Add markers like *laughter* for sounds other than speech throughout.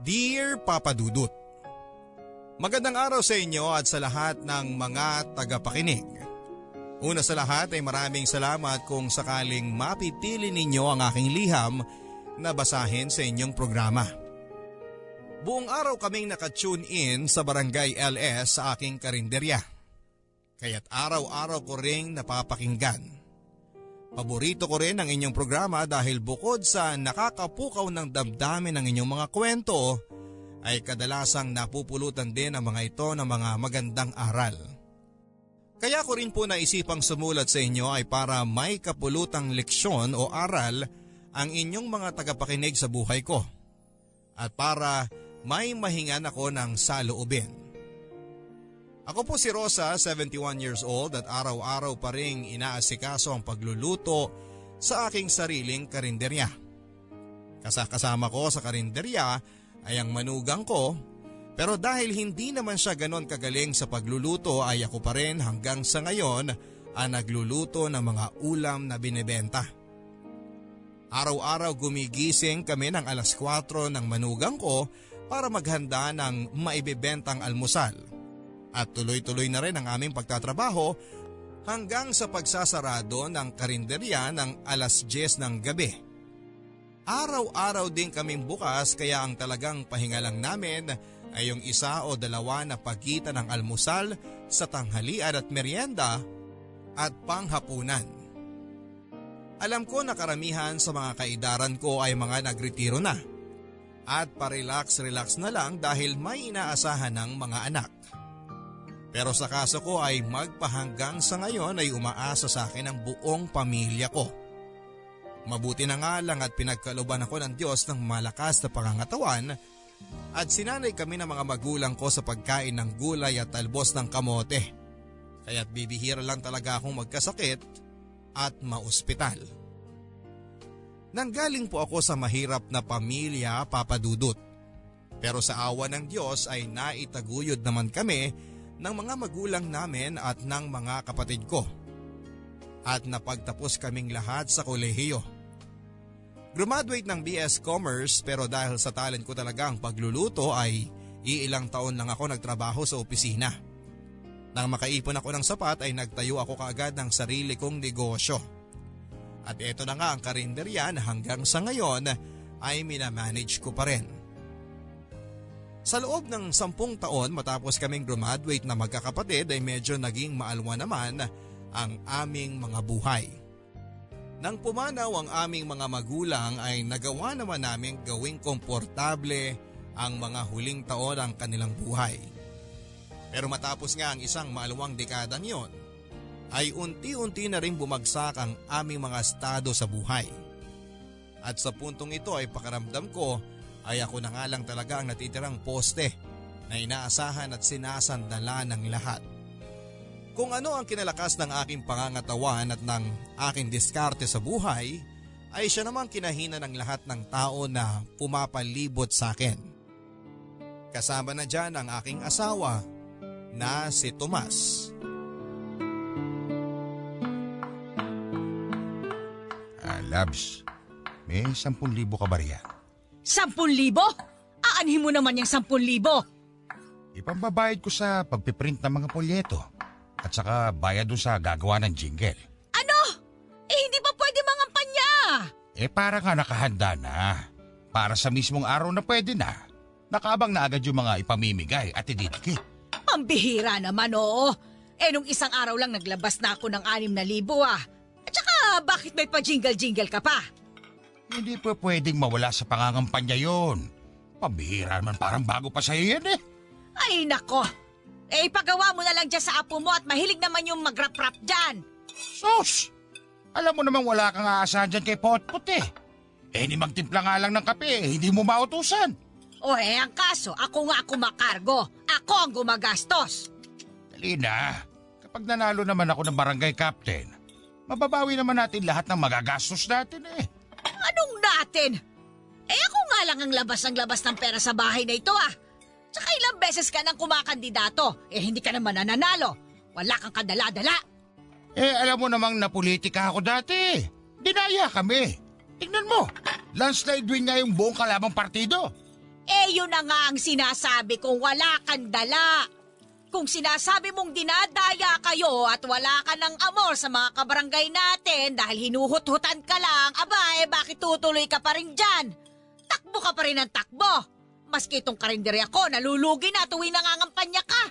Dear Papa Dudut, Magandang araw sa inyo at sa lahat ng mga tagapakinig. Una sa lahat ay maraming salamat kung sakaling mapipili ninyo ang aking liham na basahin sa inyong programa. Buong araw kaming nakatune in sa Barangay LS sa aking karinderya. Kaya't araw-araw ko ring napapakinggan. Paborito ko rin ang inyong programa dahil bukod sa nakakapukaw ng damdamin ng inyong mga kwento, ay kadalasang napupulutan din ang mga ito ng mga magandang aral. Kaya ko rin po naisipang sumulat sa inyo ay para may kapulutang leksyon o aral ang inyong mga tagapakinig sa buhay ko. At para may mahingan ako ng saloobin. Ako po si Rosa, 71 years old at araw-araw pa ring inaasikaso ang pagluluto sa aking sariling karinderya. Kasakasama ko sa karinderya ay ang manugang ko pero dahil hindi naman siya ganon kagaling sa pagluluto ay ako pa rin hanggang sa ngayon ang nagluluto ng mga ulam na binebenta. Araw-araw gumigising kami ng alas 4 ng manugang ko para maghanda ng maibibentang almusal. At tuloy-tuloy na rin ang aming pagtatrabaho hanggang sa pagsasarado ng karinderya ng alas 10 ng gabi. Araw-araw din kaming bukas kaya ang talagang pahinga lang namin ay yung isa o dalawa na pagitan ng almusal sa tanghalian at merienda at panghapunan. Alam ko na karamihan sa mga kaidaran ko ay mga nagretiro na at parelax-relax na lang dahil may inaasahan ng mga anak. Pero sa kaso ko ay magpahanggang sa ngayon ay umaasa sa akin ang buong pamilya ko. Mabuti na nga lang at pinagkaluban ako ng Diyos ng malakas na pangangatawan at sinanay kami ng mga magulang ko sa pagkain ng gulay at talbos ng kamote. Kaya't bibihira lang talaga akong magkasakit at maospital. Nanggaling po ako sa mahirap na pamilya papadudot. Pero sa awa ng Diyos ay naitaguyod naman kami ng mga magulang namin at ng mga kapatid ko at napagtapos kaming lahat sa kolehiyo. Graduate ng BS Commerce pero dahil sa talent ko talaga ang pagluluto ay iilang taon lang ako nagtrabaho sa opisina. Nang makaipon ako ng sapat ay nagtayo ako kaagad ng sarili kong negosyo. At ito na nga ang karinderya na hanggang sa ngayon ay minamanage ko pa rin. Sa loob ng sampung taon matapos kaming graduate na magkakapatid ay medyo naging maalwa naman ang aming mga buhay. Nang pumanaw ang aming mga magulang ay nagawa naman namin gawing komportable ang mga huling taon ng kanilang buhay. Pero matapos nga ang isang maalawang dekada niyon, ay unti-unti na rin bumagsak ang aming mga estado sa buhay. At sa puntong ito ay pakaramdam ko ay ako na nga lang talaga ang natitirang poste na inaasahan at sinasandala ng lahat. Kung ano ang kinalakas ng aking pangangatawan at ng aking diskarte sa buhay, ay siya namang kinahina ng lahat ng tao na pumapalibot sa akin. Kasama na dyan ang aking asawa na si Tomas. Ah, Labs, may 10,000 ka ba riyan? Sampun libo? Aanhin mo naman yung sampun libo. Ipambabayad ko sa pagpiprint ng mga polyeto at saka bayad doon sa gagawa ng jingle. Ano? Eh hindi pa pwede mangampanya. Eh para nga nakahanda na. Para sa mismong araw na pwede na. Nakaabang na agad yung mga ipamimigay at ididikit. Ang bihira naman oo. Eh nung isang araw lang naglabas na ako ng anim na libo ah. At saka bakit may pa-jingle-jingle ka pa? Hindi pa pwedeng mawala sa pangangampanya yon. Pambihira naman parang bago pa sa'yo yan eh. Ay nako, eh, ipagawa mo na lang dyan sa apo mo at mahilig naman yung magrap-rap dyan. Sus! Alam mo namang wala kang aasahan dyan kay Potpot eh. Eh, ni magtimpla nga lang ng kape, eh, hindi mo mautusan. O eh, ang kaso, ako nga ako makargo. Ako ang gumagastos. Dali na. Kapag nanalo naman ako ng barangay captain, mababawi naman natin lahat ng magagastos natin eh. Anong natin? Eh ako nga lang ang labas ng labas ng pera sa bahay na ito ah. Tsaka ilang beses ka nang kumakandidato, eh hindi ka naman nananalo. Wala kang kadala-dala. Eh alam mo namang napolitika ako dati. Dinaya kami. Tingnan mo, landslide win nga yung buong kalabang partido. Eh yun na nga ang sinasabi kong wala kang dala. Kung sinasabi mong dinadaya kayo at wala ka ng amor sa mga kabarangay natin dahil hinuhut-hutan ka lang, aba eh bakit tutuloy ka pa rin dyan? Takbo ka pa rin ng takbo. Maski itong karinderya ko, nalulugi na tuwing nangangampanya ka.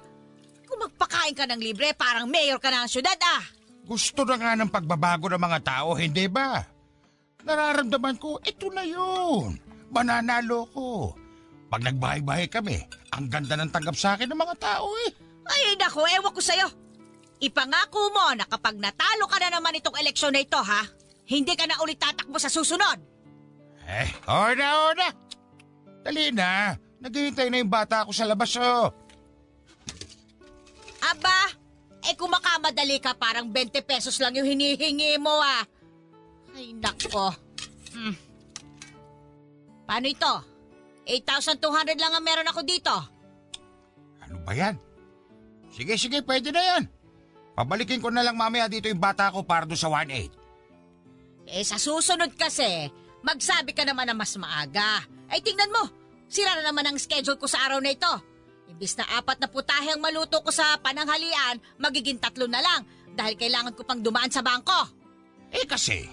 Kung magpakain ka ng libre, parang mayor ka na ng syudad ah. Gusto na nga ng pagbabago ng mga tao, hindi ba? Nararamdaman ko, ito na yun. Mananalo ko. Pag nagbahay-bahay kami, ang ganda ng tanggap sa akin ng mga tao eh. Ay, nako, ewan ko sa'yo. Ipangako mo na kapag natalo ka na naman itong eleksyon na ito, ha? Hindi ka na ulit tatakbo sa susunod. Eh, ona, ona. Dali na. Naghihintay na yung bata ko sa labas, oh. Aba, eh kung makamadali ka, parang 20 pesos lang yung hinihingi mo, ah. Ay, nako. Hmm. Paano ito? 8,200 lang ang meron ako dito. Ano ba yan? Sige, sige, pwede na yan. Pabalikin ko na lang mamaya dito yung bata ko para doon sa 1-8. Eh sa susunod kasi, magsabi ka naman na mas maaga. Ay tingnan mo, sira na naman ang schedule ko sa araw na ito. Imbis na apat na putahe ang maluto ko sa pananghalian, magiging tatlo na lang dahil kailangan ko pang dumaan sa bangko. Eh kasi,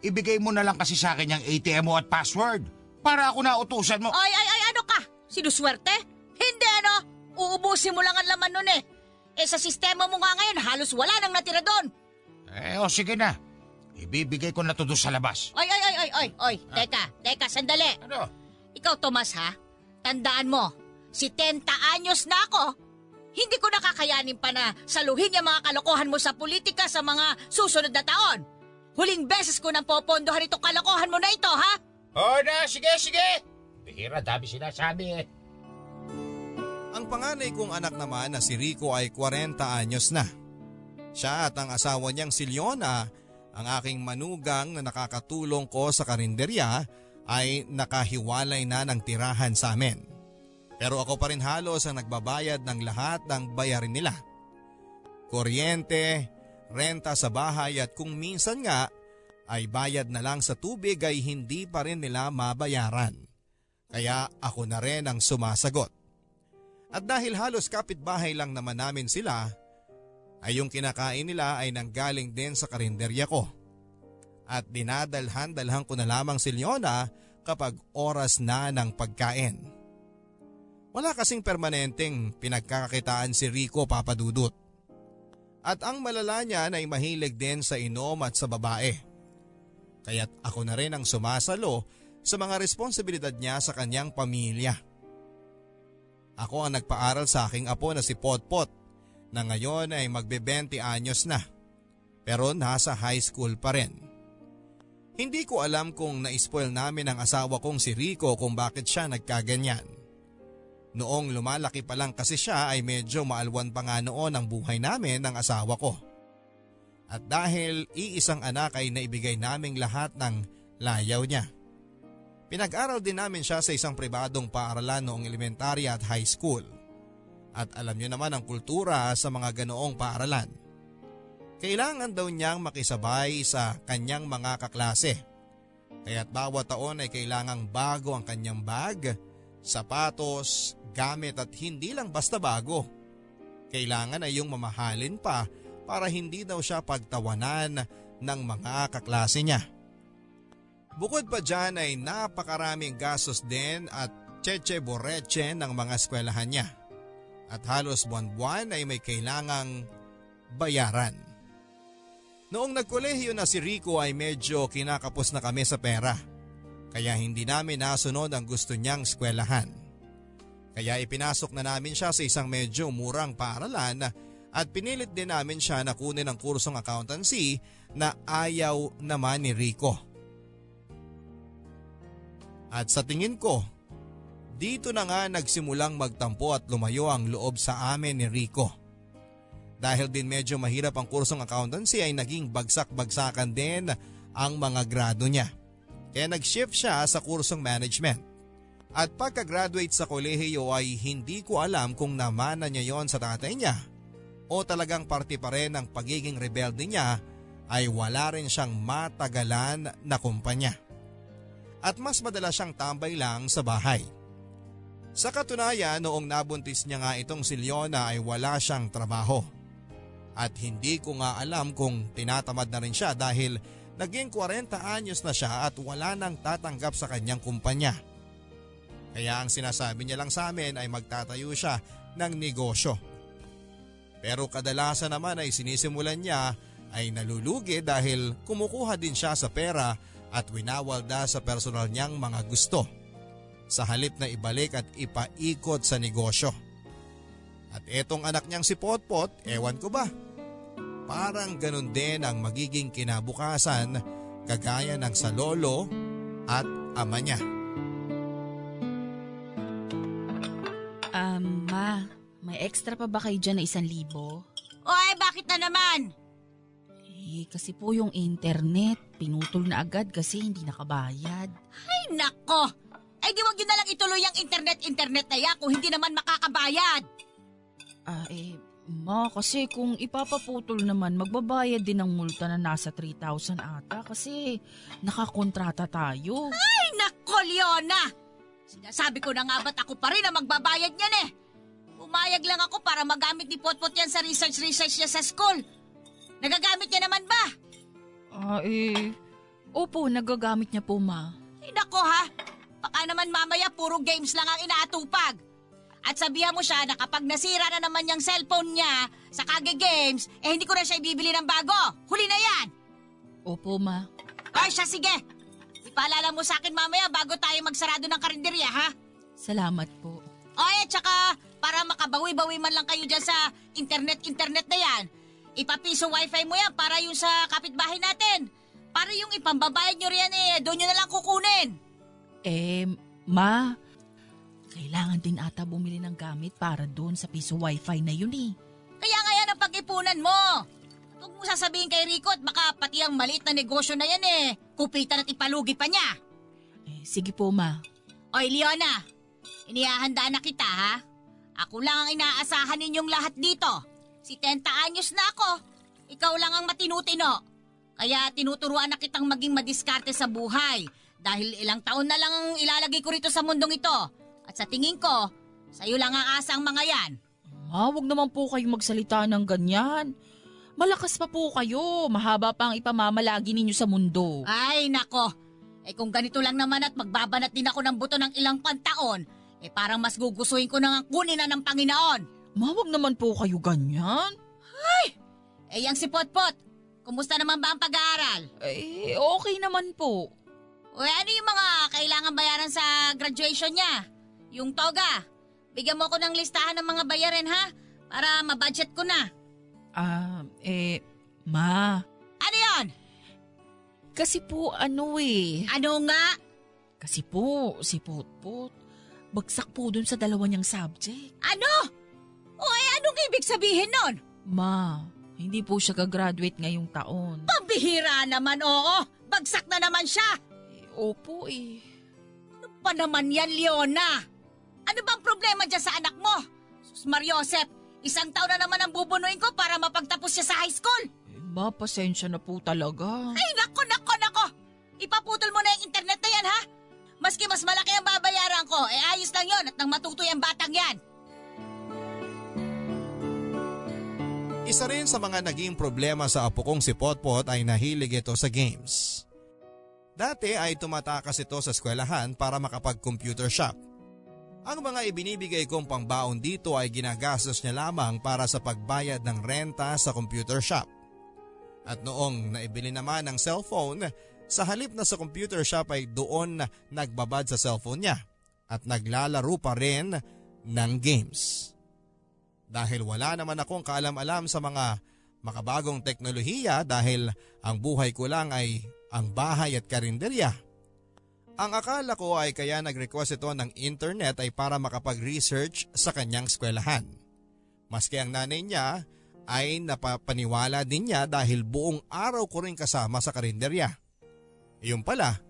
ibigay mo na lang kasi sa akin yung ATM mo at password para ako na utusan mo. Ay, ay, ay, ano ka? Sinuswerte? Hindi ano, uubusin mo lang ang laman nun eh. Eh sa sistema mo nga ngayon, halos wala nang natira doon. Eh, o sige na. Ibibigay ko na to doon sa labas. Ay, ay, ay, ay, ay, ay, teka, teka, sandali. Ano? Ikaw, Tomas, ha? Tandaan mo, si 10 anyos na ako. Hindi ko nakakayanin pa na saluhin yung mga kalokohan mo sa politika sa mga susunod na taon. Huling beses ko nang popondohan itong kalokohan mo na ito, ha? O na, sige, sige. Bihira, dami sinasabi eh. Ang panganay kong anak naman na si Rico ay 40 anyos na. Siya at ang asawa niyang si Leona, ang aking manugang na nakakatulong ko sa karinderya, ay nakahiwalay na ng tirahan sa amin. Pero ako pa rin halos ang nagbabayad ng lahat ng bayarin nila. Kuryente, renta sa bahay at kung minsan nga ay bayad na lang sa tubig ay hindi pa rin nila mabayaran. Kaya ako na rin ang sumasagot. At dahil halos kapitbahay lang naman namin sila, ay yung kinakain nila ay nanggaling din sa karinderya ko. At dinadalhan-dalhan ko na lamang si Leona kapag oras na ng pagkain. Wala kasing permanenteng pinagkakakitaan si Rico papadudot. At ang malala niya ay mahilig din sa inom at sa babae. Kaya't ako na rin ang sumasalo sa mga responsibilidad niya sa kanyang pamilya. Ako ang nagpaaral sa aking apo na si Potpot na ngayon ay magbe-20 anyos na pero nasa high school pa rin. Hindi ko alam kung na-spoil namin ang asawa kong si Rico kung bakit siya nagkaganyan. Noong lumalaki pa lang kasi siya ay medyo maalwan pa nga noon ang buhay namin ng asawa ko. At dahil iisang anak ay naibigay naming lahat ng layaw niya. Pinag-aral din namin siya sa isang pribadong paaralan noong elementarya at high school. At alam niyo naman ang kultura sa mga ganoong paaralan. Kailangan daw niyang makisabay sa kanyang mga kaklase. Kaya't bawat taon ay kailangang bago ang kanyang bag, sapatos, gamit at hindi lang basta bago. Kailangan ay yung mamahalin pa para hindi daw siya pagtawanan ng mga kaklase niya. Bukod pa dyan ay napakaraming gastos din at cheche boreche ng mga eskwelahan niya. At halos buwan-buwan ay may kailangang bayaran. Noong nagkolehiyo na si Rico ay medyo kinakapos na kami sa pera. Kaya hindi namin nasunod ang gusto niyang eskwelahan. Kaya ipinasok na namin siya sa isang medyo murang paaralan at pinilit din namin siya na kunin ang kursong accountancy na ayaw naman ni Rico. At sa tingin ko, dito na nga nagsimulang magtampo at lumayo ang loob sa amin ni Rico. Dahil din medyo mahirap ang kursong accountancy ay naging bagsak-bagsakan din ang mga grado niya. Kaya nag-shift siya sa kursong management. At pagka-graduate sa kolehiyo ay hindi ko alam kung namana niya yon sa tatay niya o talagang parte pa rin ng pagiging rebelde niya ay wala rin siyang matagalan na kumpanya at mas madalas siyang tambay lang sa bahay. Sa katunayan, noong nabuntis niya nga itong si Leona ay wala siyang trabaho. At hindi ko nga alam kung tinatamad na rin siya dahil naging 40 anyos na siya at wala nang tatanggap sa kanyang kumpanya. Kaya ang sinasabi niya lang sa amin ay magtatayo siya ng negosyo. Pero kadalasan naman ay sinisimulan niya ay nalulugi dahil kumukuha din siya sa pera at winawalda sa personal niyang mga gusto sa halip na ibalik at ipaikot sa negosyo. At etong anak niyang si Potpot, ewan ko ba, parang ganun din ang magiging kinabukasan kagaya ng sa lolo at ama niya. Um, ma, may extra pa ba kayo dyan na isang libo? Oy, bakit na naman? Eh, kasi po yung internet, pinutol na agad kasi hindi nakabayad. Ay, nako! Ay, di wag yun na lang ituloy ang internet-internet na yan kung hindi naman makakabayad. Ah, eh, ma, kasi kung ipapaputol naman, magbabayad din ng multa na nasa 3,000 ata kasi nakakontrata tayo. Ay, nako, Leona! Sinasabi ko na nga ba't ako pa rin ang magbabayad niyan eh. Umayag lang ako para magamit ni Potpot yan sa research-research niya sa school. Nagagamit niya naman ba? Ah, eh, opo, nagagamit niya po, ma. Ay, nako ha. Baka naman mamaya puro games lang ang inaatupag. At sabihan mo siya na kapag nasira na naman yung cellphone niya sa kage games, eh hindi ko na siya ibibili ng bago. Huli na yan! Opo, ma. Ay siya, sige. Ipaalala mo sa akin mamaya bago tayo magsarado ng karinderya, ha? Salamat po. Ay, at saka para makabawi-bawi man lang kayo dyan sa internet-internet na yan, ipapiso wifi mo yan para yung sa kapitbahay natin. Para yung ipambabayad nyo riyan eh, doon nyo na lang kukunin. Eh, ma, kailangan din ata bumili ng gamit para doon sa piso wifi na yun eh. Kaya nga yan ang pag-ipunan mo. Huwag mo sasabihin kay Rico at baka pati ang maliit na negosyo na yan eh. Kupitan at ipalugi pa niya. Eh, sige po, ma. Oy, Leona. Inihahanda na kita, ha? Ako lang ang inaasahan ninyong lahat dito. Si Tenta anyos na ako. Ikaw lang ang matinutino. Kaya tinuturuan na kitang maging madiskarte sa buhay. Dahil ilang taon na lang ang ilalagay ko rito sa mundong ito. At sa tingin ko, sa'yo lang ang asang mga yan. Ma, wag naman po kayo magsalita ng ganyan. Malakas pa po kayo. Mahaba pa ang ipamamalagi ninyo sa mundo. Ay, nako. Eh kung ganito lang naman at magbabanat din ako ng buto ng ilang pantaon, eh parang mas gugustuhin ko nang kunin na ng Panginoon. Ma, wag naman po kayo ganyan. Eh yang si Potpot, kumusta naman ba ang pag-aaral? Eh, okay naman po. O ano yung mga kailangan bayaran sa graduation niya? Yung toga. Bigyan mo ko ng listahan ng mga bayarin ha? Para mabudget ko na. Ah, eh, ma. Ano yon? Kasi po ano eh. Ano nga? Kasi po, si Potpot, bagsak po dun sa dalawa niyang subject. Ano? Ibig sabihin nun? Ma, hindi po siya gagraduate ngayong taon. Pambihira naman, oo. Bagsak na naman siya. Eh, opo eh. Ano pa naman yan, Leona? Ano bang problema dyan sa anak mo? Sus Mariosep, isang taon na naman ang bubunuin ko para mapagtapos siya sa high school. Eh, ma, pasensya na po talaga. Ay, nako, nako, nako! Ipaputol mo na yung internet na yan, ha? Maski mas malaki ang babayaran ko, eh ayos lang yon at nang matutoy ang batang yan. Isa rin sa mga naging problema sa apo kong si Potpot ay nahilig ito sa games. Dati ay tumatakas ito sa eskwelahan para makapag-computer shop. Ang mga ibinibigay kong pangbaon dito ay ginagastos niya lamang para sa pagbayad ng renta sa computer shop. At noong naibili naman ng cellphone, sa halip na sa computer shop ay doon na nagbabad sa cellphone niya at naglalaro pa rin ng games. Dahil wala naman akong kaalam-alam sa mga makabagong teknolohiya dahil ang buhay ko lang ay ang bahay at karinderya. Ang akala ko ay kaya nag-request ito ng internet ay para makapag-research sa kanyang eskwelahan. Maski ang nanay niya ay napapaniwala din niya dahil buong araw ko rin kasama sa karinderya. Iyon pala,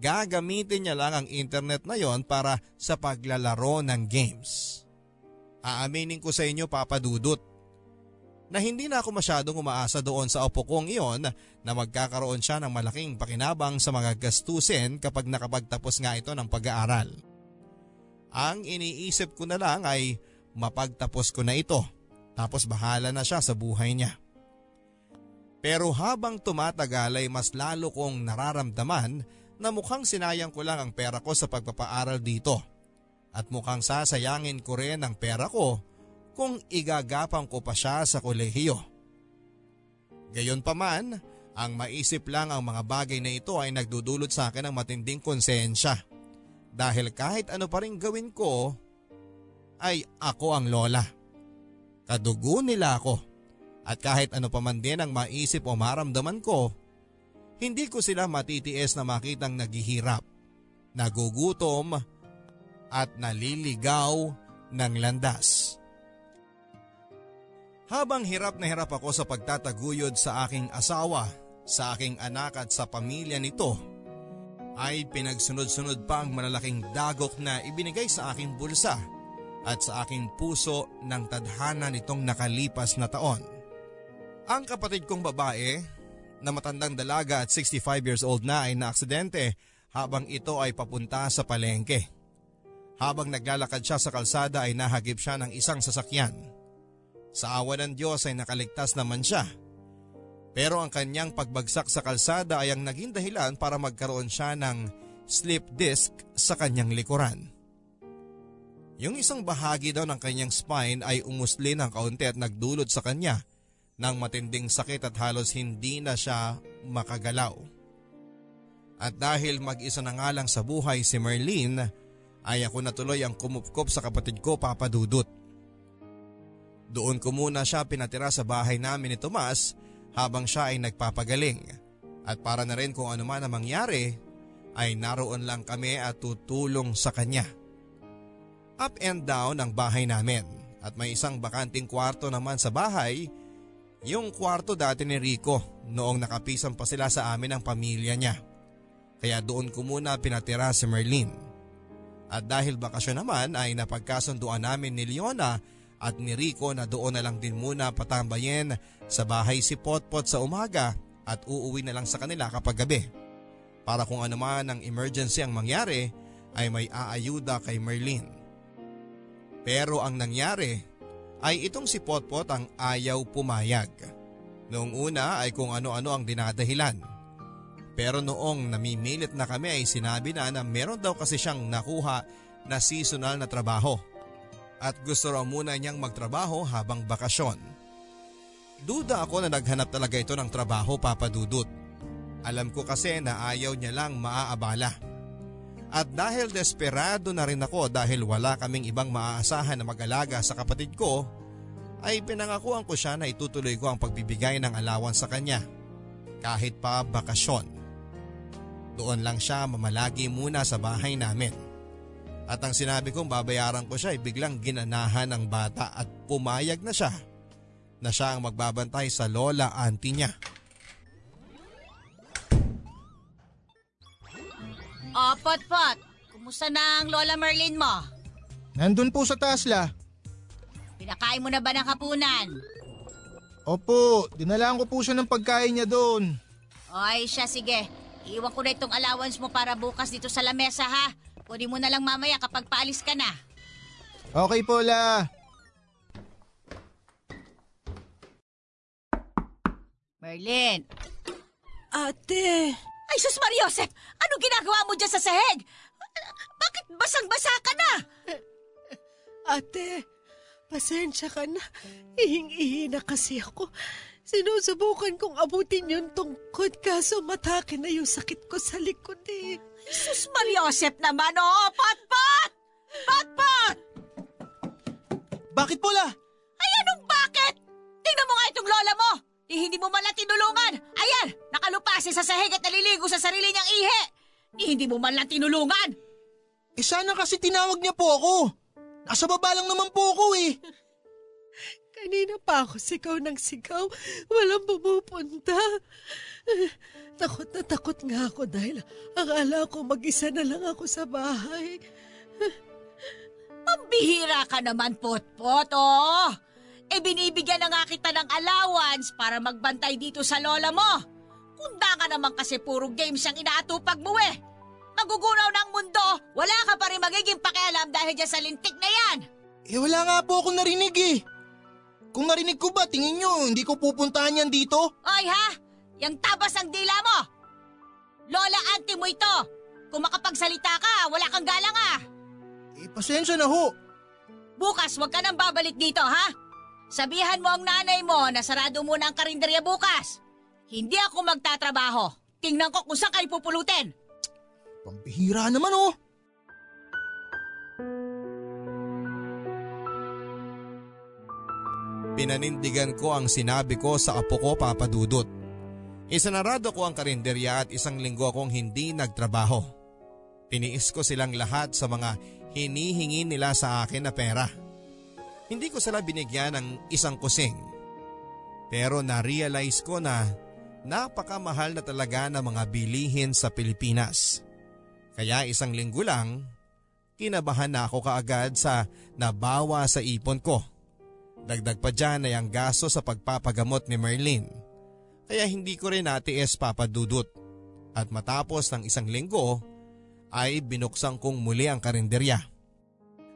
gagamitin niya lang ang internet na yon para sa paglalaro ng games. Aaminin ko sa inyo Papa Dudut na hindi na ako masyadong umaasa doon sa opo kong iyon na magkakaroon siya ng malaking pakinabang sa mga gastusin kapag nakapagtapos nga ito ng pag-aaral. Ang iniisip ko na lang ay mapagtapos ko na ito tapos bahala na siya sa buhay niya. Pero habang tumatagal ay mas lalo kong nararamdaman na mukhang sinayang ko lang ang pera ko sa pagpapaaral dito. At mukhang sasayangin ko rin ang pera ko kung igagapang ko pa siya sa kolehiyo. Gayon pa man, ang maisip lang ang mga bagay na ito ay nagdudulot sa akin ng matinding konsensya. Dahil kahit ano pa rin gawin ko, ay ako ang lola. Kadugo nila ako. At kahit ano pa man din ang maisip o maramdaman ko, hindi ko sila matitiis na makitang naghihirap, nagugutom at naliligaw ng landas. Habang hirap na hirap ako sa pagtataguyod sa aking asawa, sa aking anak at sa pamilya nito, ay pinagsunod-sunod pa ang malalaking dagok na ibinigay sa aking bulsa at sa aking puso ng tadhana nitong nakalipas na taon. Ang kapatid kong babae na matandang dalaga at 65 years old na ay naaksidente habang ito ay papunta sa palengke. Habang naglalakad siya sa kalsada ay nahagip siya ng isang sasakyan. Sa awa ng Diyos ay nakaligtas naman siya. Pero ang kanyang pagbagsak sa kalsada ay ang naging dahilan para magkaroon siya ng slip disc sa kanyang likuran. Yung isang bahagi daw ng kanyang spine ay umusli ng kaunti at nagdulot sa kanya ng matinding sakit at halos hindi na siya makagalaw. At dahil mag-isa na nga lang sa buhay si Merlene, ay ako natuloy ang kumupkop sa kapatid ko Papa Dudut. Doon ko muna siya pinatira sa bahay namin ni Tomas habang siya ay nagpapagaling. At para na rin kung ano man ang mangyari, ay naroon lang kami at tutulong sa kanya. Up and down ang bahay namin at may isang bakanting kwarto naman sa bahay yung kwarto dati ni Rico noong nakapisan pa sila sa amin ng pamilya niya. Kaya doon ko muna pinatira si Merlin. At dahil bakasyon naman ay napagkasunduan namin ni Leona at ni Rico na doon na lang din muna patambayin sa bahay si Potpot sa umaga at uuwi na lang sa kanila kapag gabi. Para kung ano man ang emergency ang mangyari ay may aayuda kay Merlin. Pero ang nangyari ay itong si Potpot ang ayaw pumayag. Noong una ay kung ano-ano ang dinadahilan. Pero noong namimilit na kami ay sinabi na na meron daw kasi siyang nakuha na seasonal na trabaho. At gusto raw muna niyang magtrabaho habang bakasyon. Duda ako na naghanap talaga ito ng trabaho papadudot. Alam ko kasi na ayaw niya lang maaabala. At dahil desperado na rin ako dahil wala kaming ibang maaasahan na mag-alaga sa kapatid ko, ay pinangakuan ko siya na itutuloy ko ang pagbibigay ng alawan sa kanya. Kahit pa bakasyon. Doon lang siya mamalagi muna sa bahay namin. At ang sinabi kong babayaran ko siya ay biglang ginanahan ng bata at pumayag na siya na siya ang magbabantay sa lola auntie niya. O, Potpot, kumusta na ang Lola Merlin mo? Nandun po sa taas la. Pinakain mo na ba ng kapunan? Opo, dinalaan ko po siya ng pagkain niya doon. Oy, siya sige. Iwan ko na itong allowance mo para bukas dito sa lamesa ha. Kunin mo na lang mamaya kapag paalis ka na. Okay po la. Merlin. Ate, Ay, sus Mariosep! Anong ginagawa mo dyan sa sahig? Bakit basang-basa ka na? ate, pasensya ka na. Ihing-ihi na kasi ako. Sinusubukan kong abutin yung tungkod kaso matake na yung sakit ko sa likod eh. Sus Mariosep naman, oh! Pot-pot! Pot-pot! Bakit po la? Ay, anong bakit? Tingnan mo nga itong lola mo! Eh, hindi mo man lang tinulungan. Ayan, nakalupasi sa sahig at naliligo sa sarili niyang ihi. Eh, hindi mo man lang tinulungan. Eh sana kasi tinawag niya po ako. Nasa baba lang naman po ako eh. *laughs* Kanina pa ako sigaw ng sigaw. Walang pumupunta. Takot na takot nga ako dahil akala ko mag-isa na lang ako sa bahay. Pambihira ka naman, Pot-pot, oh! Eh, binibigyan na nga kita ng allowance para magbantay dito sa lola mo. Kunda ka naman kasi puro games ang inaatupag mo eh. magugunaw ng mundo, wala ka pa rin magiging pakialam dahil dyan sa lintik na yan. Eh wala nga po akong narinig eh. Kung narinig ko ba, tingin nyo, hindi ko pupuntahan yan dito? Oy ha, yung tabas ng dila mo. Lola auntie mo ito. Kung makapagsalita ka, wala kang galang ah. Eh pasensya na ho. Bukas, huwag ka nang babalik dito, ha? Sabihan mo ang nanay mo na sarado muna ang karinderya bukas. Hindi ako magtatrabaho. Tingnan ko kung saan kayo pupulutin. Pambihira naman oh. Pinanindigan ko ang sinabi ko sa apo ko papadudot. Isanarado ko ang karinderya at isang linggo akong hindi nagtrabaho. Tiniis ko silang lahat sa mga hinihingi nila sa akin na pera. Hindi ko sila binigyan ng isang kusing. Pero na-realize ko na napakamahal na talaga ng mga bilihin sa Pilipinas. Kaya isang linggo lang, kinabahan na ako kaagad sa nabawa sa ipon ko. Dagdag pa dyan ay ang gasto sa pagpapagamot ni Merlin. Kaya hindi ko rin natiis papadudot. At matapos ng isang linggo ay binuksan kong muli ang karinderya.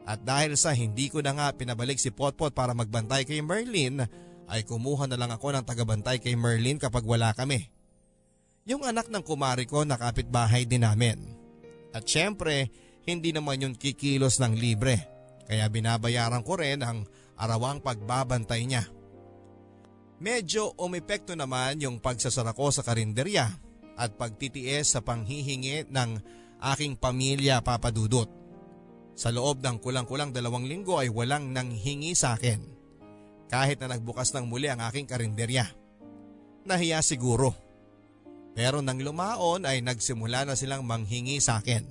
At dahil sa hindi ko na nga pinabalik si Potpot para magbantay kay Merlin ay kumuha na lang ako ng tagabantay kay Merlin kapag wala kami. Yung anak ng kumari ko na kapitbahay din namin. At syempre, hindi naman yun kikilos ng libre. Kaya binabayaran ko rin ang arawang pagbabantay niya. Medyo umepekto naman yung pagsasara ko sa karinderya at pagtitiis sa panghihingi ng aking pamilya papadudot. Sa loob ng kulang-kulang dalawang linggo ay walang nanghingi sa akin. Kahit na nagbukas ng muli ang aking karinderya. Nahiya siguro. Pero nang lumaon ay nagsimula na silang manghingi sa akin.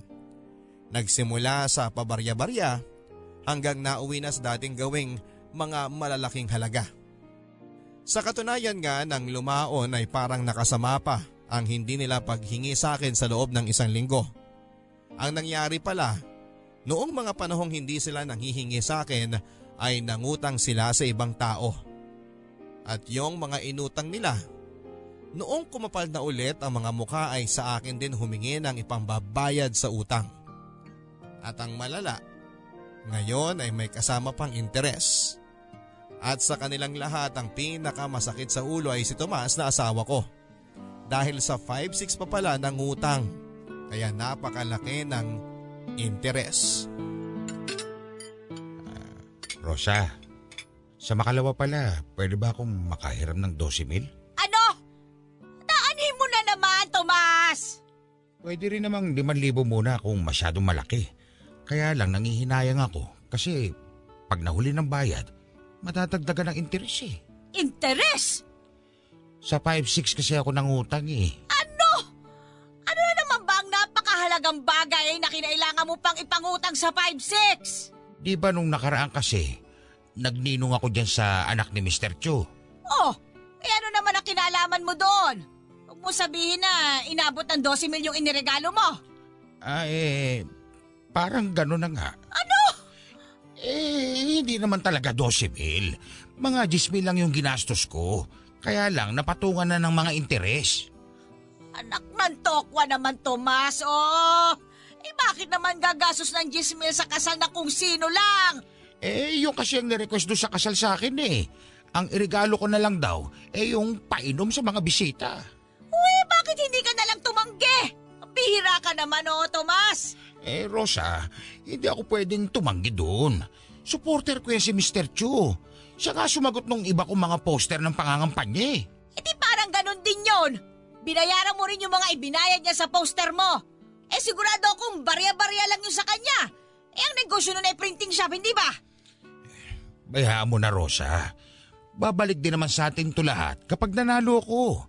Nagsimula sa pabarya-barya hanggang nauwi na sa dating gawing mga malalaking halaga. Sa katunayan nga nang lumaon ay parang nakasama pa ang hindi nila paghingi sa akin sa loob ng isang linggo. Ang nangyari pala, noong mga panahong hindi sila nanghihingi sa akin ay nangutang sila sa ibang tao. At yung mga inutang nila, noong kumapal na ulit ang mga mukha ay sa akin din humingi ng ipambabayad sa utang. At ang malala, ngayon ay may kasama pang interes. At sa kanilang lahat ang pinakamasakit sa ulo ay si Tomas na asawa ko. Dahil sa 5-6 pa pala ng utang, kaya napakalaki ng interes. Rosa, sa makalawa pala, pwede ba akong makahiram ng 12 mil? Ano? Daanin mo na naman, Tomas! Pwede rin namang 5,000 muna kung masyadong malaki. Kaya lang nangihinayang ako kasi pag nahuli ng bayad, matatagdagan ng interes eh. Interes? Sa 5-6 kasi ako nangutang eh. Ano? Ano na naman ba ang napakahalagang bagay na kinailangan mo pang ipangutang sa 5-6? Di ba nung nakaraan kasi, nagninong ako dyan sa anak ni Mr. Chu. Oh, eh ano naman ang kinalaman mo doon? Huwag mo sabihin na inabot ng 12 mil yung iniregalo mo. Ah eh, parang gano'n na nga. Ano? Eh, hindi naman talaga 12 mil. Mga 10 mil lang yung ginastos ko. Kaya lang napatungan na ng mga interes. Anak ng tokwa naman, Tomas, oh! Eh bakit naman gagastos ng 10 mil sa kasal na kung sino lang? Eh, yung kasi ang nirequest doon sa kasal sa akin eh. Ang irigalo ko na lang daw, eh yung painom sa mga bisita. Uy, bakit hindi ka nalang tumanggi? Bihira ka naman, oh, Tomas! Eh, Rosa, hindi ako pwedeng tumanggi doon. Supporter ko yan si Mr. Chu. Siya nga sumagot nung iba kong mga poster ng pangangampanya eh. Eh di parang ganun din yon. Binayaran mo rin yung mga ibinayad niya sa poster mo. Eh sigurado akong barya-barya lang yun sa kanya. Eh ang negosyo nun ay printing shop, hindi ba? Bayaan mo na, Rosa. Babalik din naman sa atin to lahat kapag nanalo ko.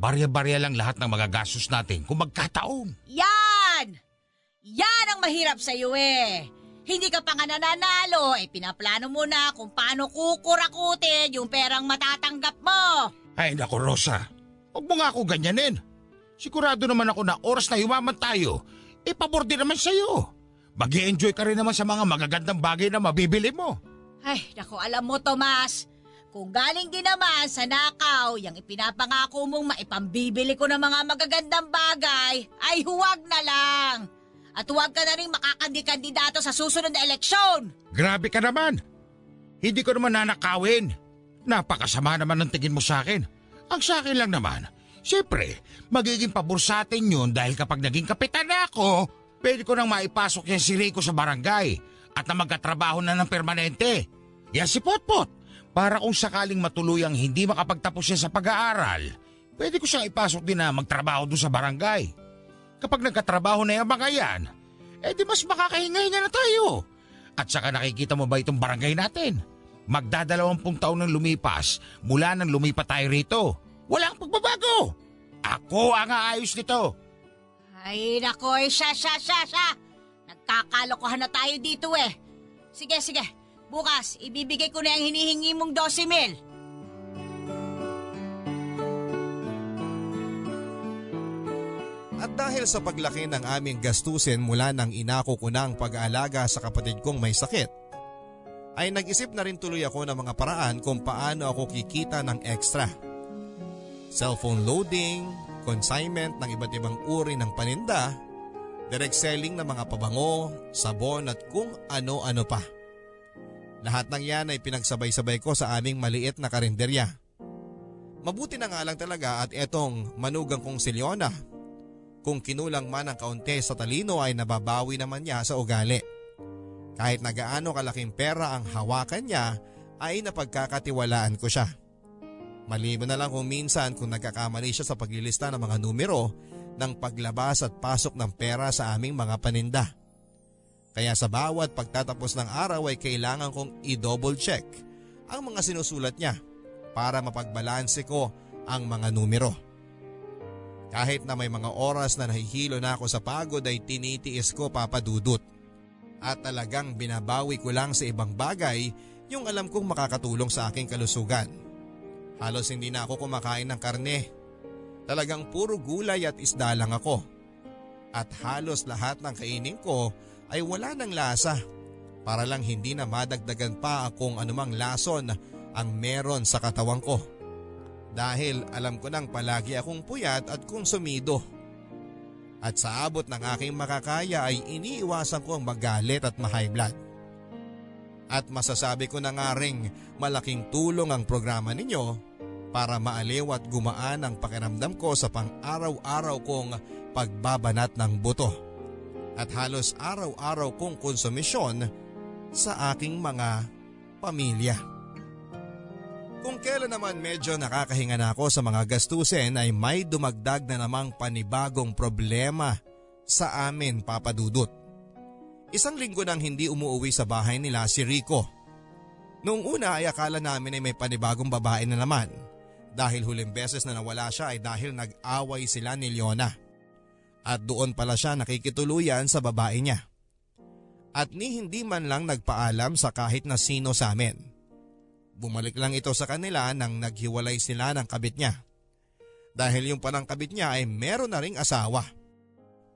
Barya-barya lang lahat ng mga gastos natin kung magkataon. Yan! Yan ang mahirap sa iyo eh. Hindi ka pa nga nananalo, eh pinaplano mo na kung paano kukurakutin yung perang matatanggap mo. Ay naku, Rosa. Huwag mo nga ako ganyanin. Sigurado naman ako na oras na yumaman tayo, eh pabor din naman sa'yo. mag enjoy ka rin naman sa mga magagandang bagay na mabibili mo. Ay, naku, alam mo, Tomas. Kung galing din naman sa nakaw, yung ipinapangako mong maipambibili ko ng mga magagandang bagay, ay huwag na lang. At huwag ka na rin makakandi-kandidato sa susunod na eleksyon. Grabe ka naman. Hindi ko naman nanakawin. Napakasama naman ng tingin mo sa akin. Ang sa akin lang naman, siyempre, magiging pabor sa atin yun dahil kapag naging kapitan ako, pwede ko nang maipasok yan si Rico sa barangay at na magkatrabaho na ng permanente. Yan si Potpot. Para kung sakaling matuluyang hindi makapagtapos siya sa pag-aaral, pwede ko siyang ipasok din na magtrabaho doon sa barangay. Kapag nagkatrabaho na yung mga yan, eh di mas makakahinga-hinga na tayo. At saka nakikita mo ba itong barangay natin? Magdadalawampung taon nang lumipas mula nang lumipat tayo rito. Walang pagbabago. Ako ang aayos nito. Ay, nako, eh, siya, siya, siya, siya. Nagkakalokohan na tayo dito eh. Sige, sige. Bukas, ibibigay ko na yung hinihingi mong 12 mil. At dahil sa paglaki ng aming gastusin mula nang inako ko ng pag-aalaga sa kapatid kong may sakit, ay nag-isip na rin tuloy ako ng mga paraan kung paano ako kikita ng extra. Cellphone loading, consignment ng iba't ibang uri ng paninda, direct selling ng mga pabango, sabon at kung ano-ano pa. Lahat ng yan ay pinagsabay-sabay ko sa aming maliit na karinderya. Mabuti na nga lang talaga at etong manugang kong si Leona. Kung kinulang man ang kaunti sa talino ay nababawi naman niya sa ugali. Kahit na gaano kalaking pera ang hawakan niya ay napagkakatiwalaan ko siya. Maliban na lang kung minsan kung nagkakamali siya sa paglilista ng mga numero ng paglabas at pasok ng pera sa aming mga paninda. Kaya sa bawat pagtatapos ng araw ay kailangan kong i-double check ang mga sinusulat niya para mapagbalanse ko ang mga numero. Kahit na may mga oras na nahihilo na ako sa pagod ay tinitiis ko papadudot. At talagang binabawi ko lang sa ibang bagay yung alam kong makakatulong sa aking kalusugan. Halos hindi na ako kumakain ng karne. Talagang puro gulay at isda lang ako. At halos lahat ng kainin ko ay wala ng lasa para lang hindi na madagdagan pa akong anumang lason ang meron sa katawan ko. Dahil alam ko nang palagi akong puyat at konsumido. At sa abot ng aking makakaya ay iniiwasan ko ang magalit at ma-high blood. At masasabi ko na nga ring malaking tulong ang programa ninyo para maaliw at gumaan ang pakiramdam ko sa pang-araw-araw kong pagbabanat ng buto. At halos araw-araw kong konsumisyon sa aking mga pamilya. Kung kailan naman medyo nakakahinga na ako sa mga gastusin ay may dumagdag na namang panibagong problema sa amin papadudot. Isang linggo nang hindi umuwi sa bahay nila si Rico. Noong una ay akala namin ay may panibagong babae na naman dahil huling beses na nawala siya ay dahil nag-away sila ni Leona. At doon pala siya nakikituluyan sa babae niya. At ni hindi man lang nagpaalam sa kahit na sino sa amin. Bumalik lang ito sa kanila nang naghiwalay sila ng kabit niya. Dahil yung panang kabit niya ay meron na ring asawa.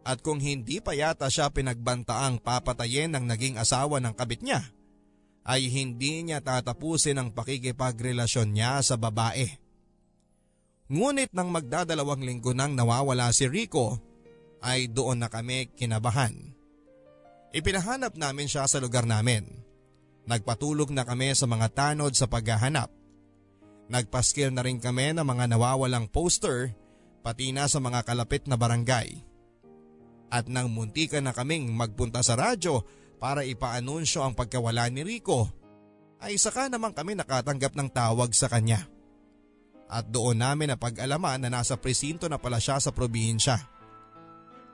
At kung hindi pa yata siya pinagbantaang papatayin ng naging asawa ng kabit niya, ay hindi niya tatapusin ang pakikipagrelasyon niya sa babae. Ngunit nang magdadalawang linggo nang nawawala si Rico, ay doon na kami kinabahan. Ipinahanap namin siya sa lugar namin. Nagpatulog na kami sa mga tanod sa paghahanap. Nagpaskil na rin kami ng mga nawawalang poster pati na sa mga kalapit na barangay. At nang muntikan na kaming magpunta sa radyo para ipaanunsyo ang pagkawala ni Rico, ay saka naman kami nakatanggap ng tawag sa kanya. At doon namin na pag-alaman na nasa presinto na pala siya sa probinsya.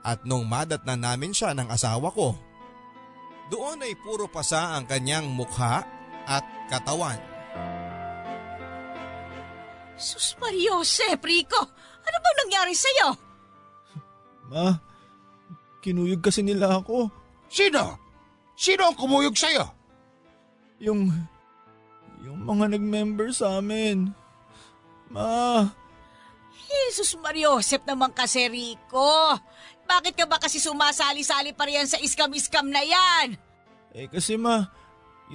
At nung madat na namin siya ng asawa ko, doon ay puro pasa ang kanyang mukha at katawan. Sus Mariosep, Rico! Ano bang nangyari sa'yo? Ma, kinuyog kasi nila ako. Sino? Sino ang kumuyog sa'yo? Yung, yung mga nag-member sa amin. Ma, Jesus Mariosep naman kasi, Rico. Bakit ka ba kasi sumasali-sali pa riyan sa iskam-iskam na yan? eh kasi ma,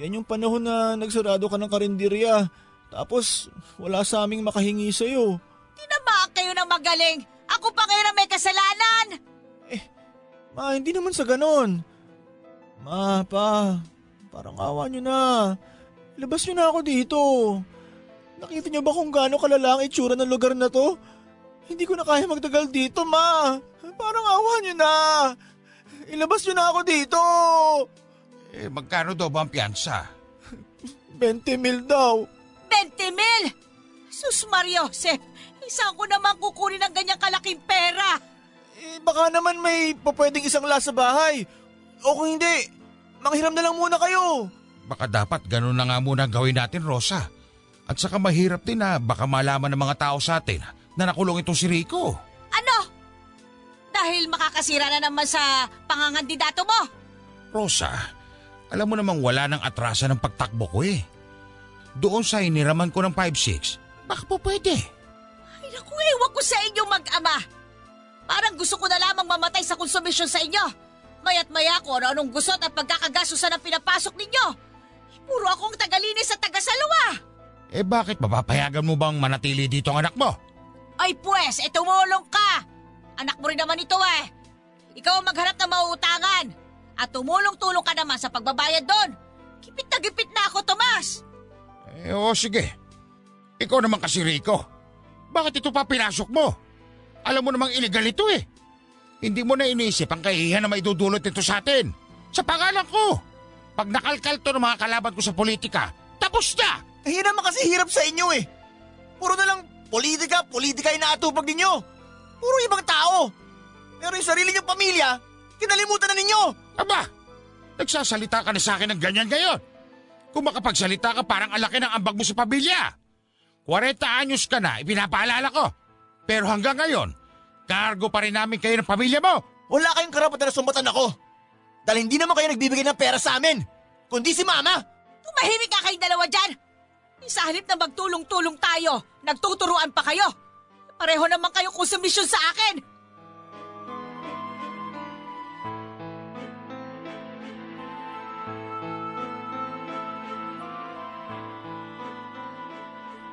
yan yung panahon na nagsarado ka ng karinderya. Tapos wala sa aming makahingi sa'yo. Tinamaan kayo ng magaling. Ako pa kayo na may kasalanan. Ma, hindi naman sa ganon. Ma, pa, parang awa nyo na. Labas nyo na ako dito. Nakita nyo ba kung gaano kalala ang itsura ng lugar na to? Hindi ko na kaya magtagal dito, ma. Parang awa nyo na. Ilabas nyo na ako dito. Eh, magkano daw ba ang piyansa? 20 mil daw. 20 mil! Sus Mariosep, isang ko naman kukunin ng ganyang kalaking pera. Eh, baka naman may papwedeng isang las sa bahay. O kung hindi, manghiram na lang muna kayo. Baka dapat ganun na nga muna ang gawin natin, Rosa. At saka mahirap din na baka malaman ng mga tao sa atin na nakulong itong si Rico. Ano? Dahil makakasira na naman sa pangangandidato mo. Rosa, alam mo namang wala nang atrasan ng pagtakbo ko eh. Doon sa iniraman ko ng 5-6, baka po pwede. Ay naku, ewan ko sa inyo mag-ama. Parang gusto ko na lamang mamatay sa konsumisyon sa inyo. Mayat maya ko ano anong gusto at pagkakagastusan ang pinapasok ninyo. Puro akong tagalinis at tagasalwa. Eh bakit mapapayagan mo bang manatili dito ang anak mo? Ay pwes, e tumulong ka. Anak mo rin naman ito eh. Ikaw ang maghanap ng mauutangan. At tumulong-tulong ka naman sa pagbabayad doon. Gipit na gipit na ako, Tomas. Eh o sige. Ikaw naman kasi Rico. Bakit ito pa pinasok mo? Alam mo namang illegal ito eh. Hindi mo na inisip ang kahihiyan na maidudulot nito sa atin. Sa pangalan ko. Pag nakalkal to ng mga kalaban ko sa politika, tapos na! Eh, yun naman kasi hirap sa inyo eh. Puro na lang politika, politika yung naatupag ninyo. Puro ibang tao. Pero yung sarili niyong pamilya, kinalimutan na ninyo. Aba, nagsasalita ka na sa akin ng ganyan ngayon. Kung makapagsalita ka parang alaki ng ambag mo sa pamilya. 40 anyos ka na, ipinapaalala ko. Pero hanggang ngayon, kargo pa rin namin kayo ng pamilya mo. Wala kayong karapatan na sumbatan ako. Dahil hindi naman kayo nagbibigay ng pera sa amin. Kundi si mama. Tumahimik ka kayong dalawa dyan. Sa halip na magtulong-tulong tayo, nagtuturuan pa kayo. Pareho naman kayo konsumisyon sa akin.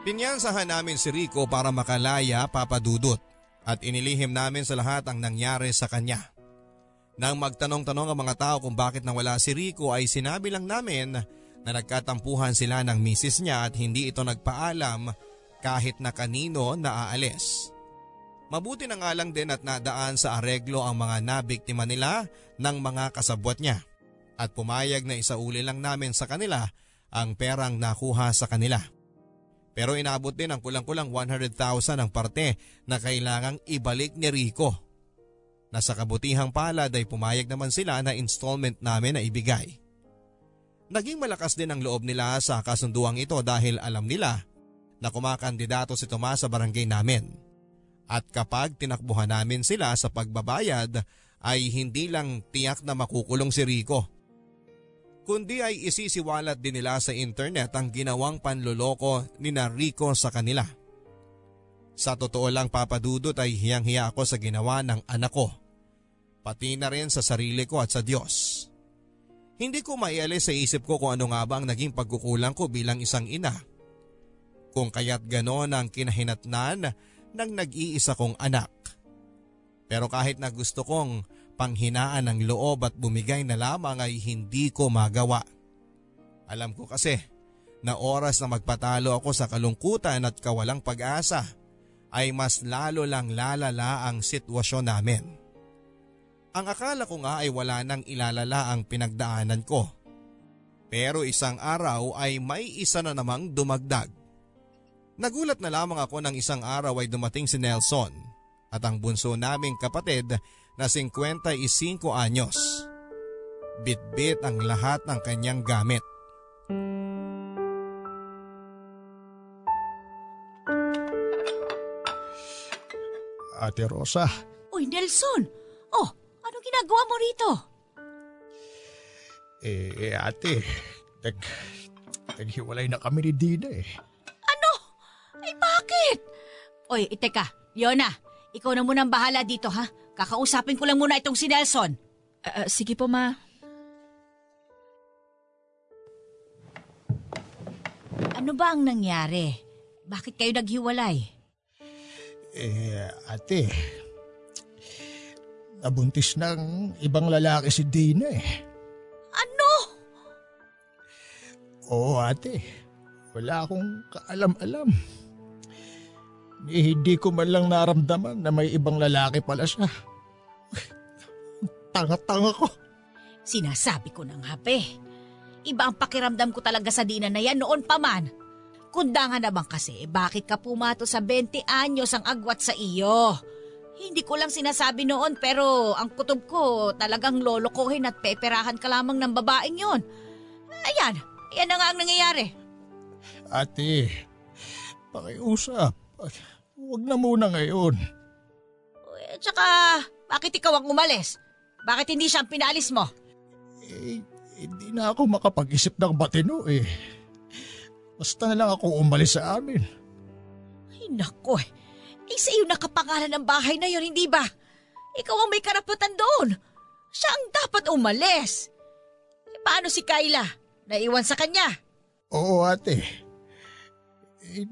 Pinyansahan namin si Rico para makalaya papadudot at inilihim namin sa lahat ang nangyari sa kanya. Nang magtanong-tanong ang mga tao kung bakit nawala si Rico ay sinabi lang namin na nagkatampuhan sila ng misis niya at hindi ito nagpaalam kahit na kanino naaalis. Mabuti na nga lang din at nadaan sa areglo ang mga nabiktima nila ng mga kasabwat niya at pumayag na isauli lang namin sa kanila ang perang nakuha sa kanila. Pero inabot din ang kulang-kulang 100,000 ang parte na kailangang ibalik ni Rico. Nasa kabutihang palad ay pumayag naman sila na installment namin na ibigay. Naging malakas din ang loob nila sa kasunduang ito dahil alam nila na kumakandidato si Tomas sa barangay namin. At kapag tinakbuhan namin sila sa pagbabayad ay hindi lang tiyak na makukulong si Rico kundi ay isisiwalat din nila sa internet ang ginawang panloloko ni na Rico sa kanila. Sa totoo lang papadudot ay hiyang-hiya ako sa ginawa ng anak ko, pati na rin sa sarili ko at sa Diyos. Hindi ko maialis sa isip ko kung ano nga ba ang naging pagkukulang ko bilang isang ina. Kung kaya't ganon ang kinahinatnan ng nag-iisa kong anak. Pero kahit na gusto kong panghinaan ng loob at bumigay na lamang ay hindi ko magawa. Alam ko kasi na oras na magpatalo ako sa kalungkutan at kawalang pag-asa ay mas lalo lang lalala ang sitwasyon namin. Ang akala ko nga ay wala nang ilalala ang pinagdaanan ko. Pero isang araw ay may isa na namang dumagdag. Nagulat na lamang ako ng isang araw ay dumating si Nelson at ang bunso naming kapatid na 55 anyos. Bitbit ang lahat ng kanyang gamit. Ate Rosa, Uy, Nelson! Oh, anong ginagawa mo rito? eh ate, nag, naghiwalay na kami ni Dina eh. Bakit? Oy, eh, teka, Yona, ikaw na muna ang bahala dito ha. Kakausapin ko lang muna itong si Nelson. Ah, ah, sige po, ma. Ano ba ang nangyari? Bakit kayo naghiwalay? Eh ate, Nabuntis ng ibang lalaki si Dina eh. Ano? Oo ate, wala akong kaalam-alam. Eh, hindi ko man lang naramdaman na may ibang lalaki pala siya. Tanga-tanga ko. Sinasabi ko nga, be. Iba ang pakiramdam ko talaga sa Dina na yan noon pa man. Kundangan naman kasi, bakit ka pumato sa 20 anyos ang agwat sa iyo? Hindi ko lang sinasabi noon pero ang kutob ko talagang lolokohin at peperahan ka lamang ng babaeng yon. Ayan, yan na nga ang nangyayari. Ate, pakiusap. Huwag na muna ngayon. Eh, tsaka, bakit ikaw ang umalis? Bakit hindi siya ang pinalis mo? Eh, hindi na ako makapag-isip ng batino eh. Basta na lang ako umalis sa amin. Ay, nako eh. Eh, sa iyo nakapangalan ng bahay na yon, hindi ba? Ikaw ang may karapatan doon. Siya ang dapat umalis. Eh, paano si Kyla? Naiwan sa kanya? Oo ate. Eh,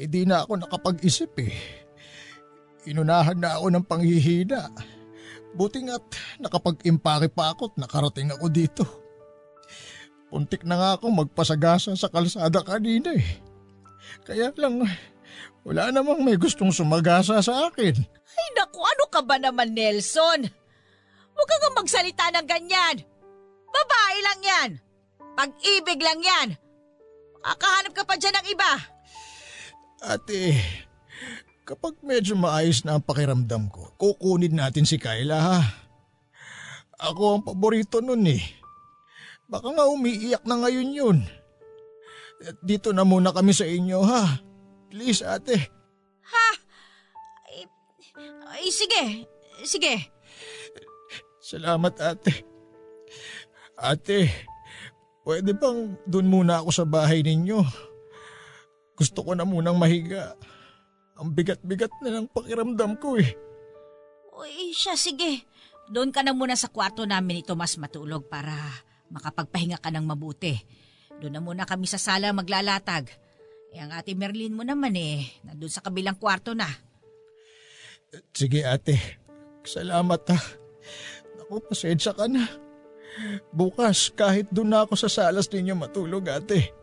eh di na ako nakapag-isip eh. Inunahan na ako ng panghihina. Buti nga't nakapag-impake pa ako at nakarating ako dito. Puntik na nga ako magpasagasa sa kalsada kanina eh. Kaya lang, wala namang may gustong sumagasa sa akin. Ay naku, ano ka ba naman Nelson? Huwag ka nga magsalita ng ganyan. Babae lang yan. Pag-ibig lang yan. Makakahanap ka pa dyan ng iba. Ate, kapag medyo maayos na ang pakiramdam ko, kukunin natin si Kyla ha. Ako ang paborito nun eh. Baka nga umiiyak na ngayon yun. At dito na muna kami sa inyo ha. Please ate. Ha? Ay, ay sige, sige. Salamat ate. Ate, pwede bang dun muna ako sa bahay ninyo? Gusto ko na munang mahiga. Ang bigat-bigat na ng pakiramdam ko eh. Uy, siya, sige. Doon ka na muna sa kwarto namin ni Tomas matulog para makapagpahinga ka ng mabuti. Doon na muna kami sa sala maglalatag. Eh, ang ate Merlin mo naman eh, nandun sa kabilang kwarto na. Sige ate, salamat ha. Naku, pasensya ka na. Bukas, kahit doon na ako sa salas ninyo matulog ate.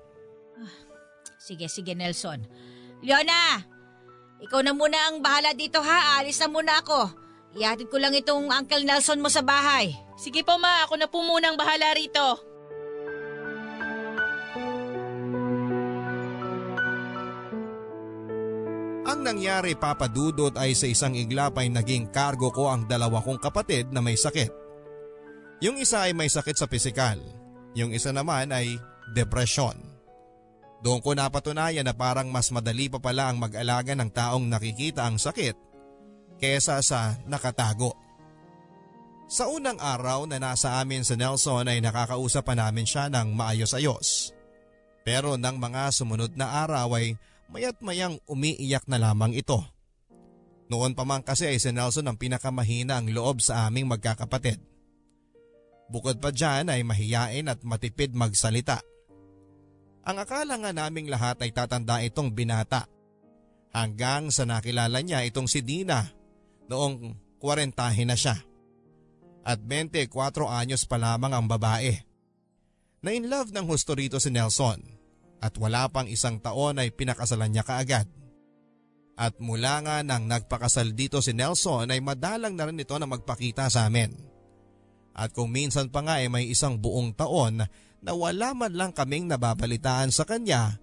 Sige, sige Nelson. Leona, ikaw na muna ang bahala dito ha. Alis na muna ako. Ihatid ko lang itong Uncle Nelson mo sa bahay. Sige po ma, ako na po munang bahala rito. Ang nangyari papadudot ay sa isang iglap ay naging kargo ko ang dalawa kong kapatid na may sakit. Yung isa ay may sakit sa pisikal, yung isa naman ay depresyon. Doon ko napatunayan na parang mas madali pa pala ang mag-alaga ng taong nakikita ang sakit kesa sa nakatago. Sa unang araw na nasa amin sa Nelson ay nakakausap pa namin siya ng maayos-ayos. Pero nang mga sumunod na araw ay mayat mayang umiiyak na lamang ito. Noon pa man kasi ay si Nelson ang pinakamahina ang loob sa aming magkakapatid. Bukod pa dyan ay mahiyain at matipid magsalita. Ang akala nga naming lahat ay tatanda itong binata. Hanggang sa nakilala niya itong si Dina noong 40 na siya. At 24 anyos pa lamang ang babae. Na in love ng husto rito si Nelson at wala pang isang taon ay pinakasalan niya kaagad. At mula nga nang nagpakasal dito si Nelson ay madalang na rin ito na magpakita sa amin. At kung minsan pa nga ay may isang buong taon na wala man lang kaming nababalitaan sa kanya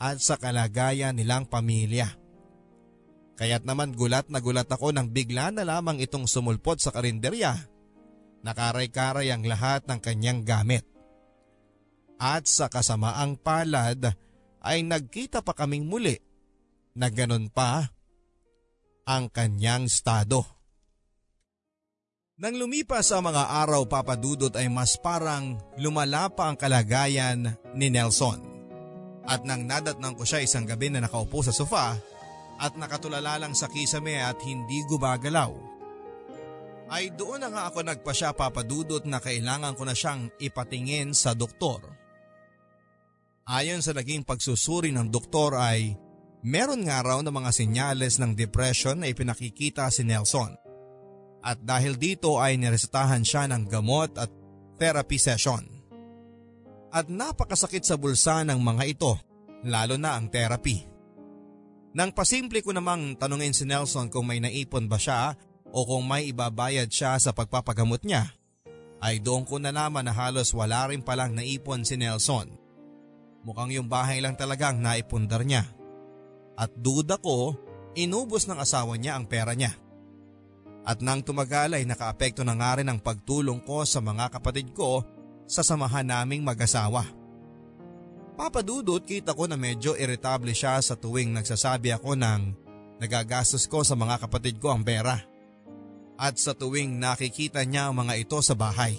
at sa kalagayan nilang pamilya. Kaya't naman gulat na gulat ako nang bigla na lamang itong sumulpot sa karinderya. Nakaray-karay ang lahat ng kanyang gamit. At sa kasamaang palad ay nagkita pa kaming muli na ganun pa ang kanyang estado. Nang lumipas ang mga araw papadudot ay mas parang lumala pa ang kalagayan ni Nelson. At nang nadatnang ko siya isang gabi na nakaupo sa sofa at nakatulala lang sa kisame at hindi gumagalaw, ay doon na nga ako nagpa siya papadudot na kailangan ko na siyang ipatingin sa doktor. Ayon sa naging pagsusuri ng doktor ay meron nga raw ng mga senyales ng depression na ipinakikita si Nelson. At dahil dito ay niresetahan siya ng gamot at therapy session. At napakasakit sa bulsa ng mga ito, lalo na ang therapy. Nang pasimple ko namang tanungin si Nelson kung may naipon ba siya o kung may ibabayad siya sa pagpapagamot niya, ay doon ko nalaman na halos wala rin palang naipon si Nelson. Mukhang yung bahay lang talagang naipundar niya. At duda ko, inubos ng asawa niya ang pera niya. At nang tumagal ay nakaapekto na nga rin ang pagtulong ko sa mga kapatid ko sa samahan naming mag-asawa. Papadudot kita ko na medyo irritable siya sa tuwing nagsasabi ako ng nagagastos ko sa mga kapatid ko ang pera. At sa tuwing nakikita niya ang mga ito sa bahay.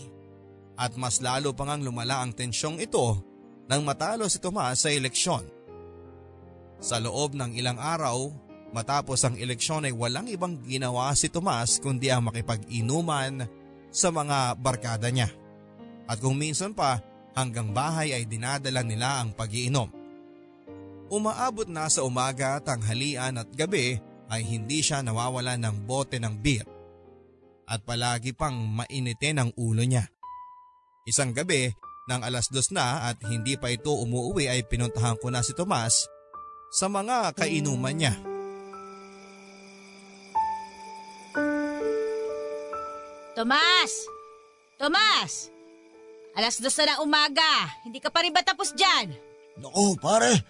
At mas lalo pang ang lumala ang tensyong ito nang matalo si Tomas sa eleksyon. Sa loob ng ilang araw, matapos ang eleksyon ay walang ibang ginawa si Tomas kundi ang makipag-inuman sa mga barkada niya. At kung minsan pa, hanggang bahay ay dinadala nila ang pagiinom. Umaabot na sa umaga, tanghalian at gabi ay hindi siya nawawala ng bote ng beer. At palagi pang mainitin ang ulo niya. Isang gabi, nang alas dos na at hindi pa ito umuwi ay pinuntahan ko na si Tomas sa mga kainuman niya. Tomas! Tomas! Alas dos na ng umaga. Hindi ka pa rin ba tapos dyan? Naku, pare.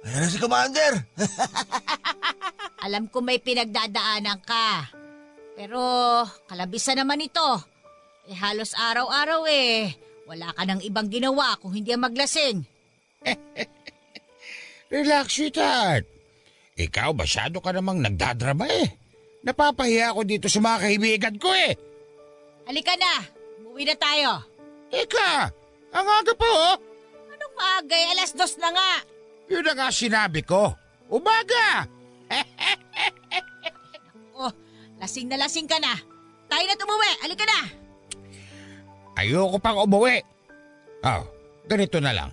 Ayan na si Commander. *laughs* Alam ko may pinagdadaanan ka. Pero kalabisan naman ito. Eh halos araw-araw eh. Wala ka nang ibang ginawa kung hindi ang maglasing. *laughs* Relax, sweetheart. Ikaw, masyado ka namang nagdadrama eh. Napapahiya ako dito sa mga kaibigan ko eh. Halika na. Umuwi na tayo. Ika, ang aga pa oh. Anong maagay? Alas dos na nga. Yun na nga sinabi ko. Umaga! *laughs* Oh, lasing na lasing ka na. Tayo na tumuwi. Halika na. Ayoko pang umuwi. Oh, ganito na lang.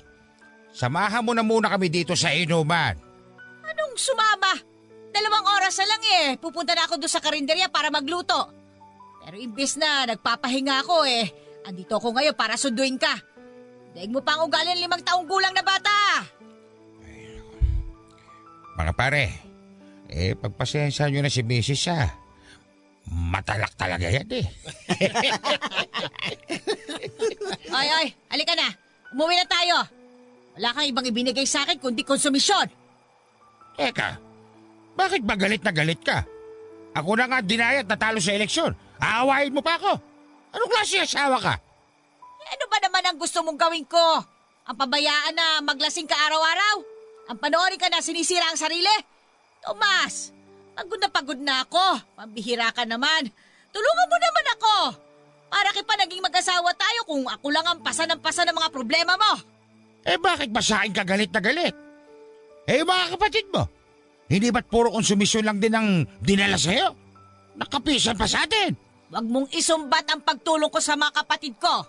Samahan mo na muna kami dito sa inuman. Anong sumama? Dalawang oras na lang eh. Pupunta na ako doon sa karinderya para magluto. Pero imbis na nagpapahinga ako eh. Andito ako ngayon para sunduin ka. Daig mo pa ang ugali ng limang taong gulang na bata. Mga pare, eh pagpasensya nyo na si Mrs. ha. Matalak talaga yan eh. *laughs* Ay, ay, halika na. Umuwi na tayo. Wala kang ibang ibinigay sa akin kundi konsumisyon. Teka, bakit ba galit na galit ka? Ako na nga dinayat natalo sa eleksyon. Aawain mo pa ako. Anong klase asawa ka? Eh, ano ba naman ang gusto mong gawin ko? Ang pabayaan na maglasing ka araw-araw? Ang panoorin ka na sinisira ang sarili? Tomas, pagod na pagod na ako. Pambihira ka naman. Tulungan mo naman ako. Para kipa naging mag-asawa tayo kung ako lang ang pasa ng pasa ng mga problema mo. Eh bakit ba sa akin ka galit na galit? Eh mga kapatid mo, hindi ba't puro konsumisyon lang din ang dinala sa'yo? Nakapisan pa sa atin. Huwag mong isumbat ang pagtulong ko sa mga kapatid ko.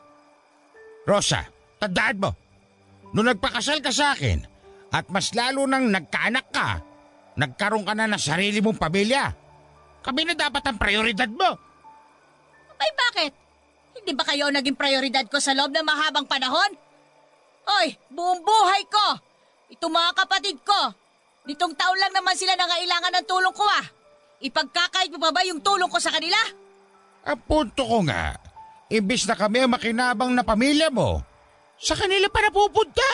Rosa, tandaan mo, nung nagpakasal ka sa akin at mas lalo nang nagkaanak ka, nagkaroon ka na ng sarili mong pamilya. Kami na dapat ang prioridad mo. Ay bakit? Hindi ba kayo naging prioridad ko sa loob ng mahabang panahon? Hoy, buong buhay ko! Itong mga kapatid ko! Nitong taon lang naman sila nangailangan ng tulong ko ah! Ipagkakait mo pa ba yung tulong ko sa kanila? Ang punto ko nga, imbis na kami ang makinabang na pamilya mo, sa kanila pa napupunta.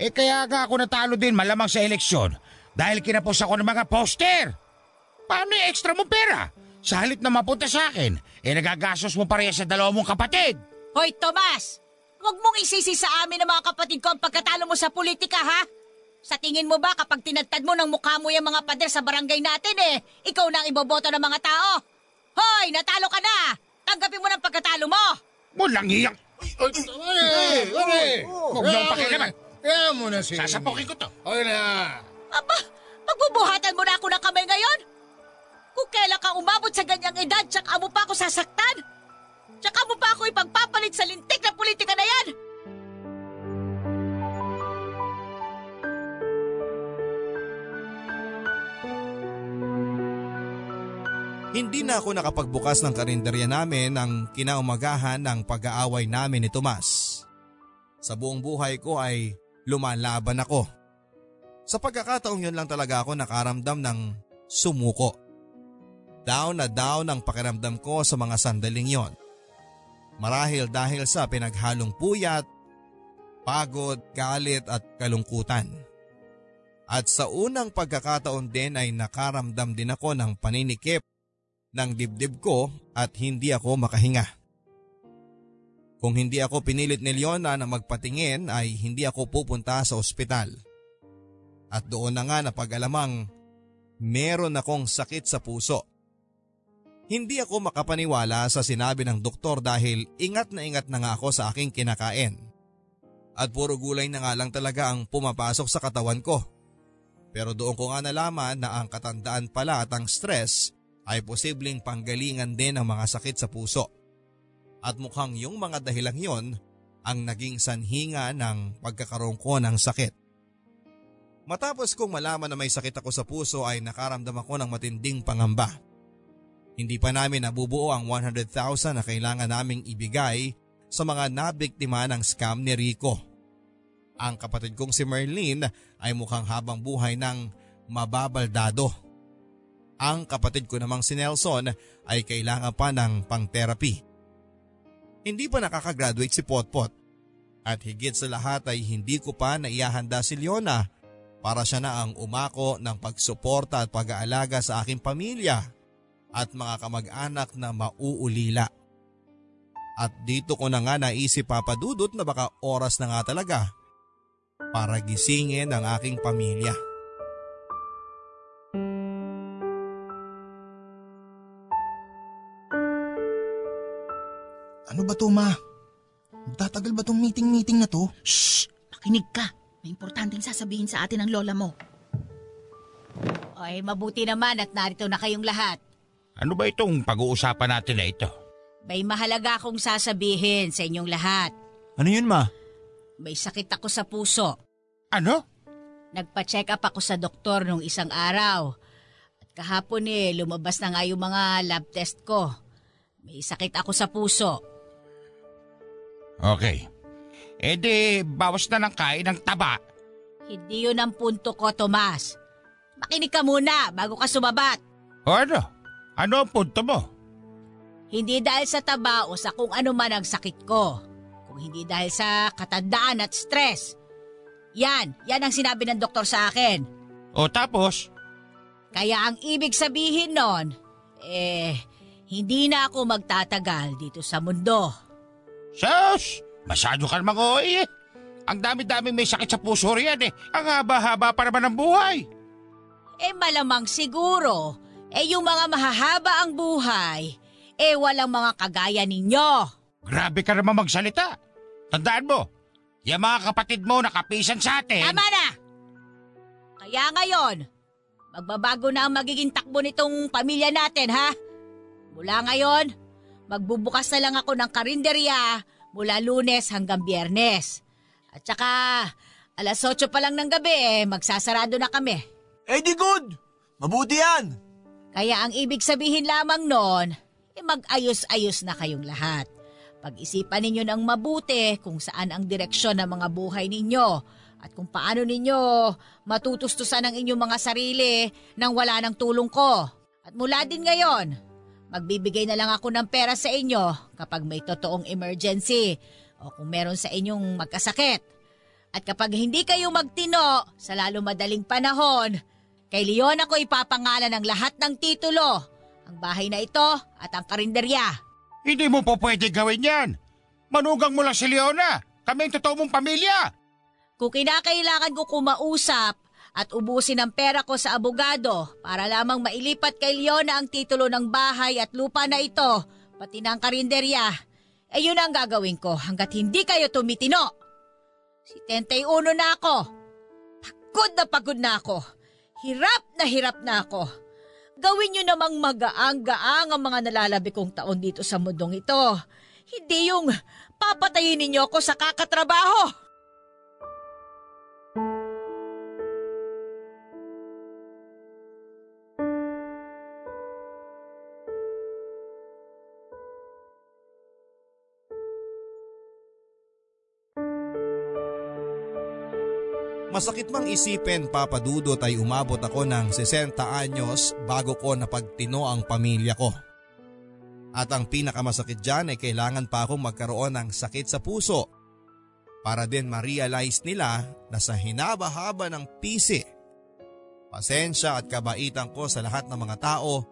Eh kaya nga ako natalo din malamang sa eleksyon dahil kinapos ako ng mga poster. Paano yung extra mong pera? Sa halip na mapunta sa akin, eh nagagastos mo pareha sa dalawa mong kapatid. Hoy, Tomas! Huwag mong isisi sa amin ng mga kapatid ko ang pagkatalo mo sa politika, ha? Sa tingin mo ba kapag tinadtad mo ng mukha mo yung mga pader sa barangay natin eh, ikaw na ang iboboto ng mga tao? Hoy, natalo ka na! Tanggapin mo ng pagkatalo mo! Walang iyang... Pare! Pare! Huwag mo ang pakialaman. Kaya mo na si... Sasapukin ko to. Okay na. Aba, magbubuhatan mo na ako ng kamay ngayon? Kung kailan ka umabot sa ganyang edad, tsaka mo pa ako sasaktan? Tsaka mo pa ako ipagpapalit sa lintik na politika na yan? Hindi na ako nakapagbukas ng karinderya namin ng kinaumagahan ng pag-aaway namin ni Tomas. Sa buong buhay ko ay lumalaban ako. Sa pagkakataong yun lang talaga ako nakaramdam ng sumuko. Down na down ang pakiramdam ko sa mga sandaling yon. Marahil dahil sa pinaghalong puyat, pagod, galit at kalungkutan. At sa unang pagkakataon din ay nakaramdam din ako ng paninikip ng dibdib ko at hindi ako makahinga. Kung hindi ako pinilit ni Leona na magpatingin ay hindi ako pupunta sa ospital. At doon na nga napag-alamang meron akong sakit sa puso. Hindi ako makapaniwala sa sinabi ng doktor dahil ingat na ingat na nga ako sa aking kinakain. At puro gulay na nga lang talaga ang pumapasok sa katawan ko. Pero doon ko nga nalaman na ang katandaan pala at ang stress ay posibleng panggalingan din ng mga sakit sa puso. At mukhang yung mga dahilang yon ang naging sanhinga ng pagkakaroon ko ng sakit. Matapos kong malaman na may sakit ako sa puso ay nakaramdam ako ng matinding pangamba. Hindi pa namin nabubuo ang 100,000 na kailangan naming ibigay sa mga nabiktima ng scam ni Rico. Ang kapatid kong si Merlin ay mukhang habang buhay ng mababaldado ang kapatid ko namang si Nelson ay kailangan pa ng pang-therapy. Hindi pa nakakagraduate si Potpot at higit sa lahat ay hindi ko pa naiyahanda si Leona para siya na ang umako ng pagsuporta at pag-aalaga sa aking pamilya at mga kamag-anak na mauulila. At dito ko na nga naisip papadudot na baka oras na nga talaga para gisingin ang aking pamilya. Ano ba to, ma? Magtatagal ba tong meeting-meeting na to? Shh! Makinig ka. May importanteng sasabihin sa atin ng lola mo. Ay, mabuti naman at narito na kayong lahat. Ano ba itong pag-uusapan natin na ito? May mahalaga akong sasabihin sa inyong lahat. Ano yun ma? May sakit ako sa puso. Ano? Nagpa-check up ako sa doktor nung isang araw. At kahapon eh, lumabas na nga yung mga lab test ko. May sakit ako sa puso. Okay. E di, bawas na ng kain ng taba. Hindi yun ang punto ko, Tomas. Makinig ka muna bago ka sumabat. O ano? Ano ang punto mo? Hindi dahil sa taba o sa kung ano man ang sakit ko. Kung hindi dahil sa katandaan at stress. Yan, yan ang sinabi ng doktor sa akin. O tapos? Kaya ang ibig sabihin nun, eh, hindi na ako magtatagal dito sa mundo. Sus! Masyado ka namang ooy eh. Ang dami-dami may sakit sa puso riyan eh. Ang haba-haba pa naman ng buhay. Eh malamang siguro, eh yung mga mahahaba ang buhay, eh walang mga kagaya ninyo. Grabe ka naman magsalita. Tandaan mo, yung mga kapatid mo nakapisan sa atin. Tama na! Kaya ngayon, magbabago na ang magiging takbo nitong pamilya natin, ha? Mula ngayon, magbubukas na lang ako ng karinderya mula lunes hanggang biyernes. At saka, alas 8 pa lang ng gabi eh, magsasarado na kami. Eh di good! Mabuti yan! Kaya ang ibig sabihin lamang nun, eh mag-ayos-ayos na kayong lahat. Pag-isipan ninyo ng mabuti kung saan ang direksyon ng mga buhay ninyo at kung paano ninyo matutustusan ang inyong mga sarili nang wala ng tulong ko. At mula din ngayon, magbibigay na lang ako ng pera sa inyo kapag may totoong emergency o kung meron sa inyong magkasakit. At kapag hindi kayo magtino sa lalo madaling panahon, kay Leon ako ipapangalan ng lahat ng titulo, ang bahay na ito at ang karinderya. Hindi mo po pwede gawin yan. Manugang mo lang si Leona. Kami ang totoo mong pamilya. Kung kinakailangan ko kumausap at ubusin ang pera ko sa abogado para lamang mailipat kay Leona ang titulo ng bahay at lupa na ito, pati ng karinderya, eh yun ang gagawin ko hanggat hindi kayo tumitino. Si 71 na ako. Pagod na pagod na ako. Hirap na hirap na ako. Gawin nyo namang magaang-gaang ang mga nalalabi kong taon dito sa mundong ito. Hindi yung papatayin ninyo ako sa kakatrabaho. Masakit mang isipin papadudot ay umabot ako ng 60 anyos bago ko napagtino ang pamilya ko. At ang pinakamasakit dyan ay kailangan pa akong magkaroon ng sakit sa puso para din ma-realize nila na sa hinaba-haba ng pisi, pasensya at kabaitan ko sa lahat ng mga tao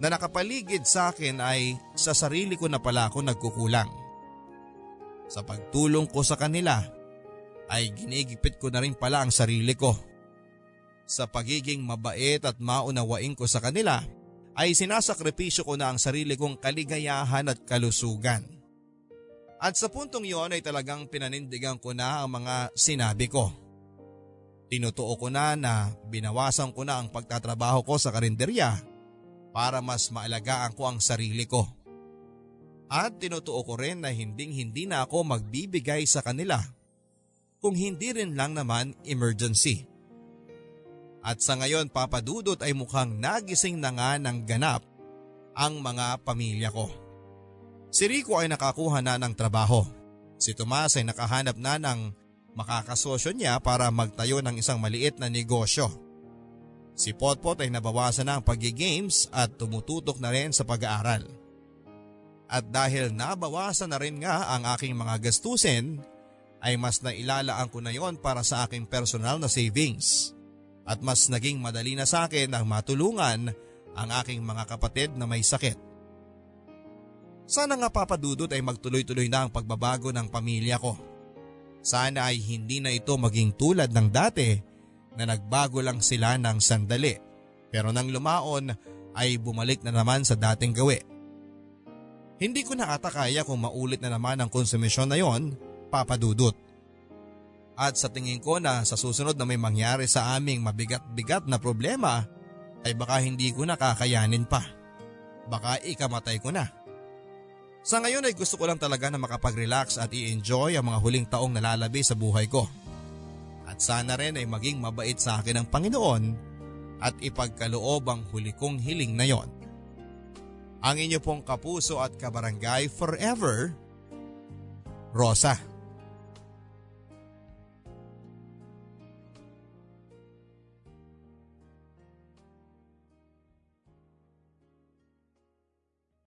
na nakapaligid sa akin ay sa sarili ko na pala ako nagkukulang. Sa pagtulong ko sa kanila ay ginigipit ko na rin pala ang sarili ko. Sa pagiging mabait at maunawain ko sa kanila ay sinasakripisyo ko na ang sarili kong kaligayahan at kalusugan. At sa puntong yon ay talagang pinanindigan ko na ang mga sinabi ko. Tinutuo ko na na binawasan ko na ang pagtatrabaho ko sa karinderya para mas maalagaan ko ang sarili ko. At tinutuo ko rin na hinding hindi na ako magbibigay sa kanila kung hindi rin lang naman emergency. At sa ngayon papadudot ay mukhang nagising na nga ng ganap ang mga pamilya ko. Si Rico ay nakakuha na ng trabaho. Si Tomas ay nakahanap na ng makakasosyo niya para magtayo ng isang maliit na negosyo. Si Potpot ay nabawasan na ang pag-games at tumututok na rin sa pag-aaral. At dahil nabawasan na rin nga ang aking mga gastusin, ay mas nailalaan ko na yon para sa aking personal na savings at mas naging madali na sa akin ang matulungan ang aking mga kapatid na may sakit. Sana nga papadudot ay magtuloy-tuloy na ang pagbabago ng pamilya ko. Sana ay hindi na ito maging tulad ng dati na nagbago lang sila ng sandali pero nang lumaon ay bumalik na naman sa dating gawi. Hindi ko na ata kaya kung maulit na naman ang konsumisyon na yon, papadudot. At sa tingin ko na sa susunod na may mangyari sa aming mabigat-bigat na problema ay baka hindi ko na kakayanin pa. Baka ikamatay ko na. Sa ngayon ay gusto ko lang talaga na makapag-relax at i-enjoy ang mga huling taong nalalabi sa buhay ko. At sana rin ay maging mabait sa akin ang Panginoon at ipagkaloob ang huli kong hiling na yon. Ang inyo pong kapuso at kabarangay forever, Rosa.